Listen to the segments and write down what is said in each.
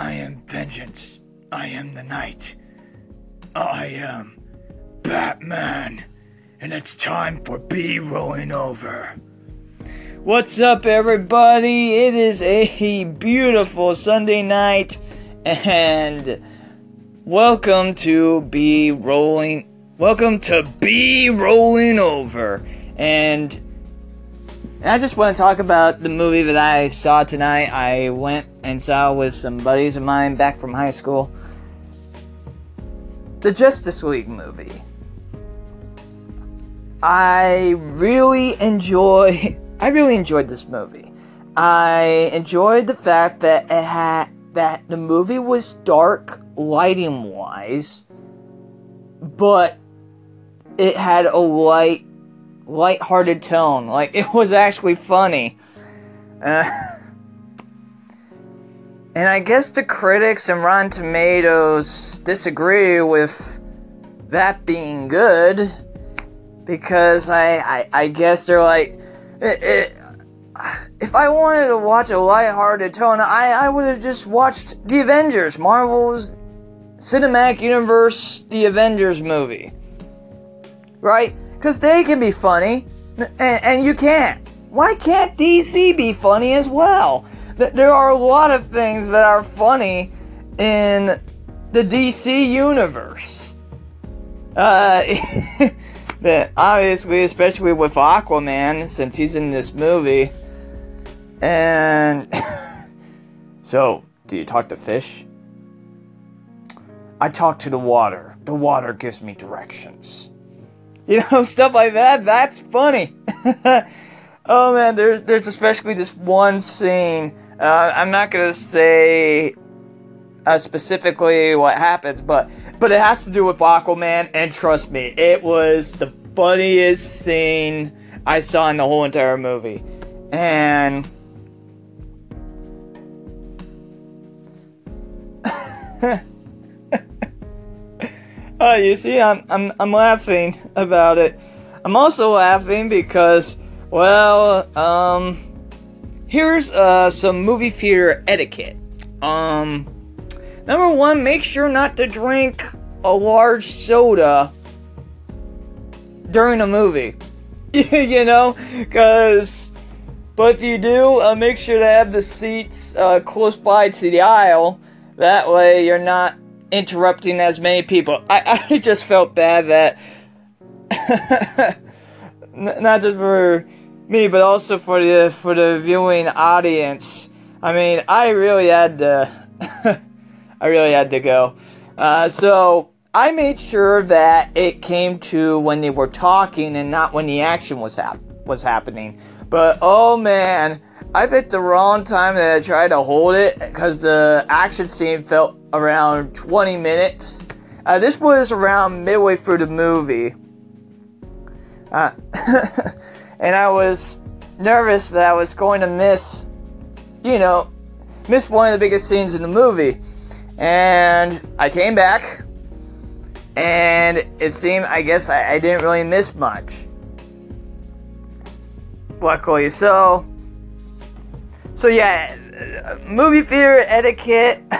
I am vengeance. I am the night. I am Batman. And it's time for B rolling over. What's up, everybody? It is a beautiful Sunday night, and welcome to B rolling. Welcome to B rolling over, and and I just want to talk about the movie that I saw tonight. I went and saw with some buddies of mine back from high school. The Justice League movie. I really enjoy I really enjoyed this movie. I enjoyed the fact that it had that the movie was dark lighting wise, but it had a light light-hearted tone. Like it was actually funny. Uh, and I guess the critics and Rotten Tomatoes disagree with that being good because I I, I guess they're like it, it, if I wanted to watch a light-hearted tone, I, I would have just watched The Avengers, Marvel's Cinematic Universe, The Avengers movie. Right? Because they can be funny, and, and you can't. Why can't DC be funny as well? There are a lot of things that are funny in the DC universe. Uh, that obviously, especially with Aquaman, since he's in this movie. And so, do you talk to fish? I talk to the water. The water gives me directions. You know, stuff like that. That's funny. oh man, there's there's especially this one scene. Uh, I'm not gonna say uh, specifically what happens, but but it has to do with Aquaman, and trust me, it was the funniest scene I saw in the whole entire movie, and. Oh, you see, I'm, I'm, I'm laughing about it. I'm also laughing because, well, um, here's uh, some movie theater etiquette. Um, number one, make sure not to drink a large soda during a movie. you know, because, but if you do, uh, make sure to have the seats uh, close by to the aisle. That way, you're not interrupting as many people. I, I just felt bad that not just for me, but also for the for the viewing audience. I mean, I really had to, I really had to go. Uh, so I made sure that it came to when they were talking and not when the action was hap- was happening. But oh man, I picked the wrong time that I tried to hold it because the action scene felt around 20 minutes. Uh, this was around midway through the movie. Uh, and I was nervous that I was going to miss, you know, miss one of the biggest scenes in the movie. And I came back, and it seemed, I guess, I, I didn't really miss much. Luckily, so so yeah, movie theater etiquette.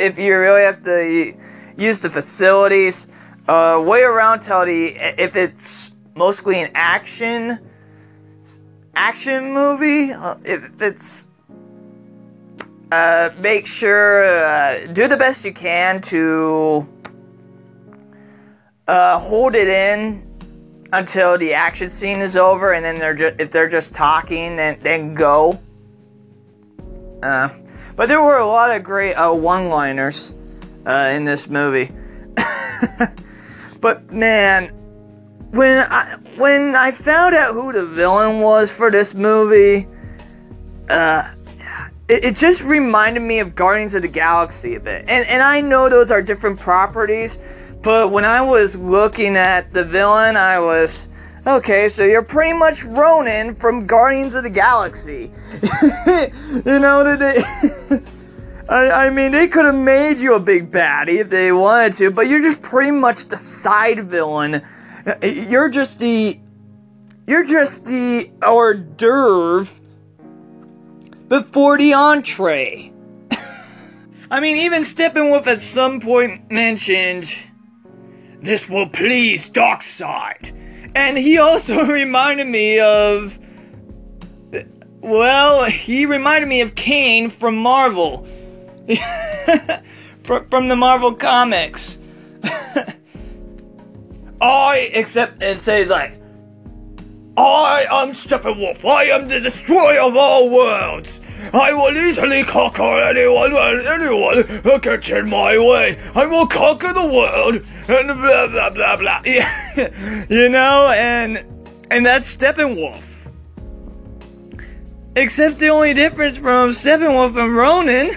if you really have to use the facilities, uh, way around tell the if it's mostly an action action movie. Uh, if it's uh, make sure uh, do the best you can to uh, hold it in until the action scene is over, and then they're just if they're just talking, then then go. Uh, but there were a lot of great uh, one-liners uh, in this movie. but man, when I when I found out who the villain was for this movie, uh, it, it just reminded me of Guardians of the Galaxy a bit. And and I know those are different properties, but when I was looking at the villain, I was Okay, so you're pretty much Ronan from Guardians of the Galaxy. you know, that they. I, I mean, they could have made you a big baddie if they wanted to, but you're just pretty much the side villain. You're just the. You're just the hors d'oeuvre before the entree. I mean, even Steppenwolf at some point mentioned, This will please Darkseid. And he also reminded me of. Well, he reminded me of Kane from Marvel. from the Marvel comics. I, except it says like, I am Steppenwolf. I am the destroyer of all worlds. I will easily conquer anyone and anyone who gets in my way. I will conquer the world and blah blah blah blah. Yeah, you know, and and that's Steppenwolf. Except the only difference from Steppenwolf and Ronan,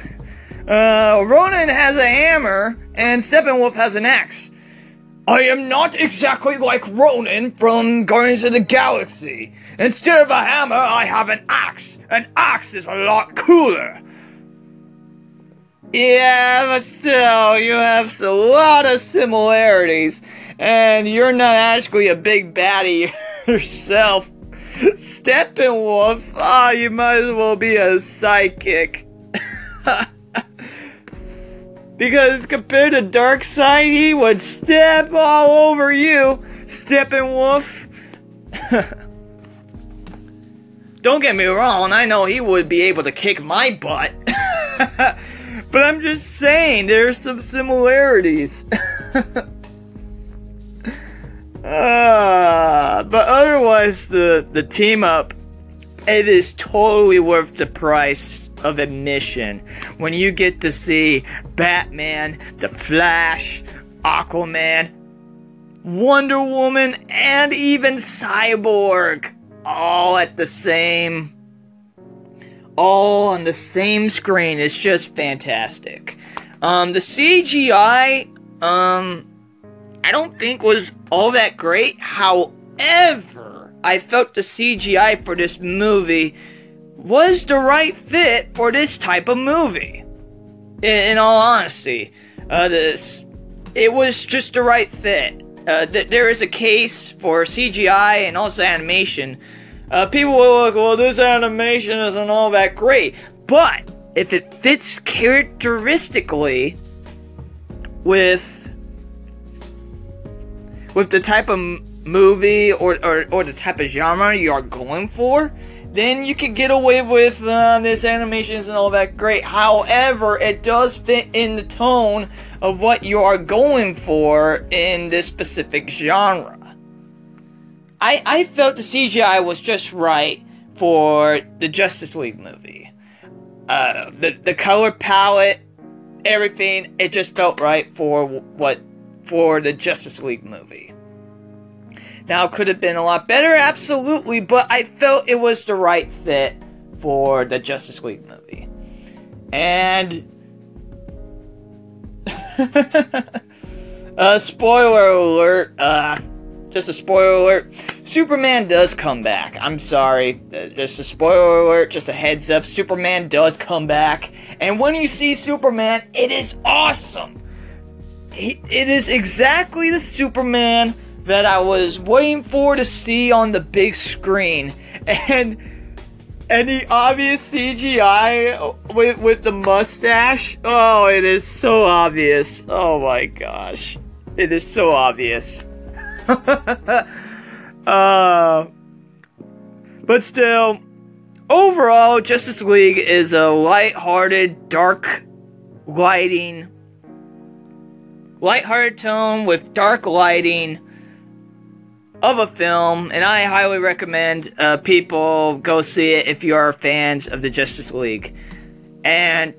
uh, Ronan has a hammer and Steppenwolf has an axe. I am not exactly like Ronan from Guardians of the Galaxy. Instead of a hammer, I have an axe. An axe is a lot cooler. Yeah, but still, you have a lot of similarities, and you're not actually a big baddie yourself. Steppenwolf, ah, oh, you might as well be a sidekick. Because compared to Darkseid, he would step all over you, Steppenwolf. Don't get me wrong, I know he would be able to kick my butt. but I'm just saying, there's some similarities. uh, but otherwise, the, the team up, it is totally worth the price of admission when you get to see Batman, The Flash, Aquaman, Wonder Woman, and even Cyborg all at the same all on the same screen. It's just fantastic. Um, the CGI, um, I don't think was all that great. However, I felt the CGI for this movie was the right fit for this type of movie. In, in all honesty, uh, this it was just the right fit. Uh, th- there is a case for CGI and also animation. Uh, people will look, well, this animation isn't all that great, but if it fits characteristically with with the type of movie or, or, or the type of genre you are going for, then you can get away with uh, this animation isn't all that great. However, it does fit in the tone of what you are going for in this specific genre. I, I felt the CGI was just right for the Justice League movie. Uh, the, the color palette, everything, it just felt right for what for the Justice League movie. Now, could have been a lot better, absolutely, but I felt it was the right fit for the Justice League movie. And. uh, spoiler alert, uh, just a spoiler alert. Superman does come back. I'm sorry. Uh, just a spoiler alert, just a heads up. Superman does come back. And when you see Superman, it is awesome. it is exactly the Superman that I was waiting for to see on the big screen. And any obvious CGI with with the mustache. Oh, it is so obvious. Oh my gosh. It is so obvious. uh but still overall Justice League is a light-hearted, dark lighting light-hearted tone with dark lighting of a film, and I highly recommend uh, people go see it if you are fans of the Justice League. And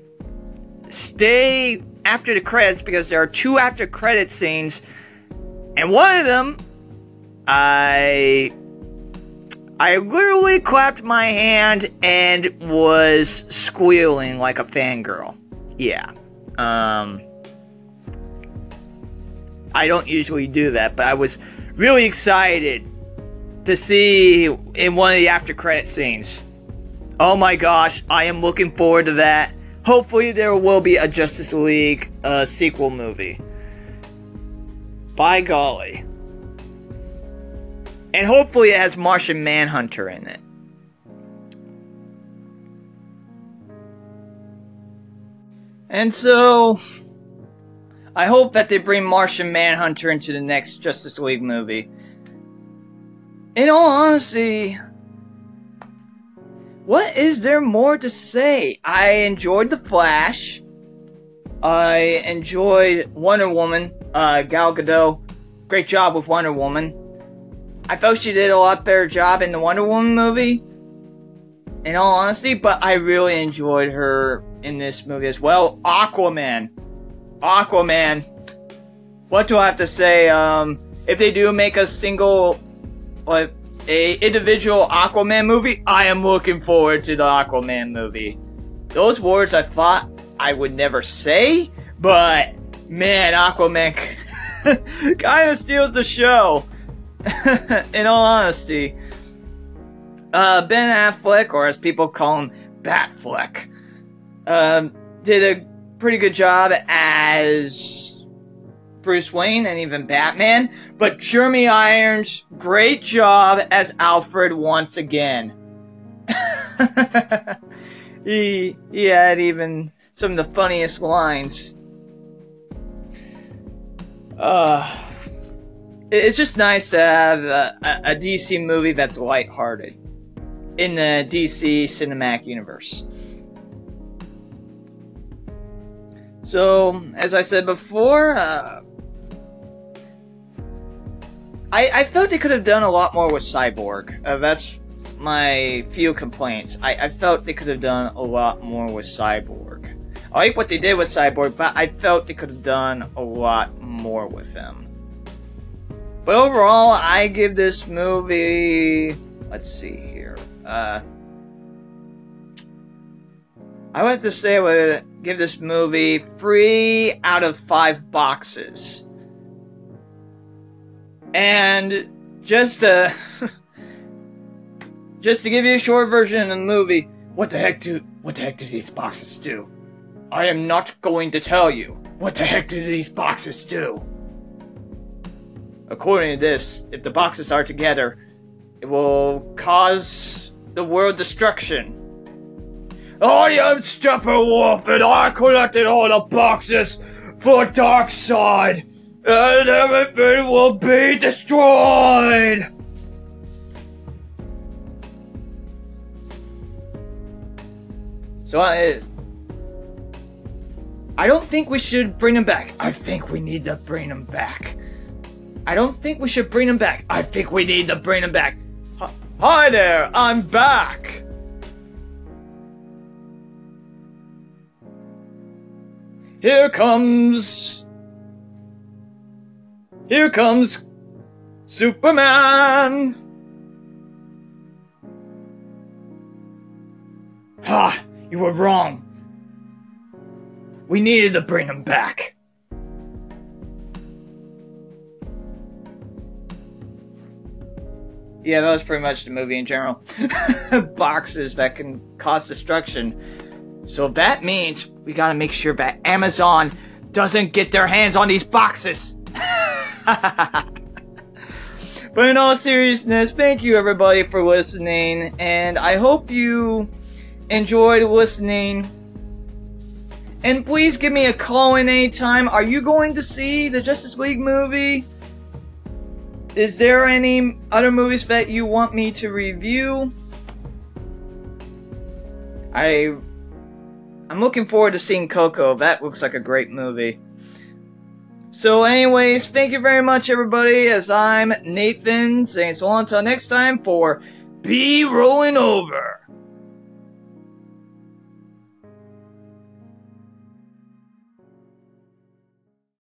stay after the credits because there are two after credit scenes, and one of them, I. I literally clapped my hand and was squealing like a fangirl. Yeah. Um. I don't usually do that, but I was really excited to see in one of the after credit scenes. Oh my gosh, I am looking forward to that. Hopefully, there will be a Justice League uh, sequel movie. By golly. And hopefully, it has Martian Manhunter in it. And so, I hope that they bring Martian Manhunter into the next Justice League movie. In all honesty, what is there more to say? I enjoyed The Flash. I enjoyed Wonder Woman, uh, Gal Gadot. Great job with Wonder Woman. I felt she did a lot better job in the Wonder Woman movie. In all honesty, but I really enjoyed her in this movie as well. Aquaman. Aquaman. What do I have to say? Um, if they do make a single, like, a individual Aquaman movie, I am looking forward to the Aquaman movie. Those words I thought I would never say, but man, Aquaman kind of steals the show. In all honesty, uh, Ben Affleck, or as people call him, Batfleck, um, did a pretty good job as Bruce Wayne and even Batman. But Jeremy Irons, great job as Alfred once again. he he had even some of the funniest lines. Uh, it's just nice to have a, a, DC movie that's lighthearted in the DC cinematic universe. So, as I said before, uh, I, I felt they could have done a lot more with Cyborg. Uh, that's my few complaints. I, I felt they could have done a lot more with Cyborg. I like what they did with Cyborg, but I felt they could have done a lot more with him. But overall, I give this movie. Let's see here. Uh, I have to say with give this movie three out of five boxes. And just to just to give you a short version of the movie, what the heck do what the heck do these boxes do? I am not going to tell you. What the heck do these boxes do? According to this, if the boxes are together, it will cause the world destruction. I am Steppenwolf and I collected all the boxes for Darkseid, and everything will be destroyed! So I, I don't think we should bring him back. I think we need to bring him back. I don't think we should bring him back. I think we need to bring him back. Hi there, I'm back. Here comes. Here comes Superman. Ha! You were wrong. We needed to bring him back. Yeah, that was pretty much the movie in general. Boxes that can cause destruction. So that means we gotta make sure that Amazon doesn't get their hands on these boxes. but in all seriousness, thank you everybody for listening, and I hope you enjoyed listening. And please give me a call in anytime. Are you going to see the Justice League movie? Is there any other movies that you want me to review? I I'm looking forward to seeing Coco. That looks like a great movie. So anyways, thank you very much everybody as I'm Nathan saying so until next time for Be Rolling Over.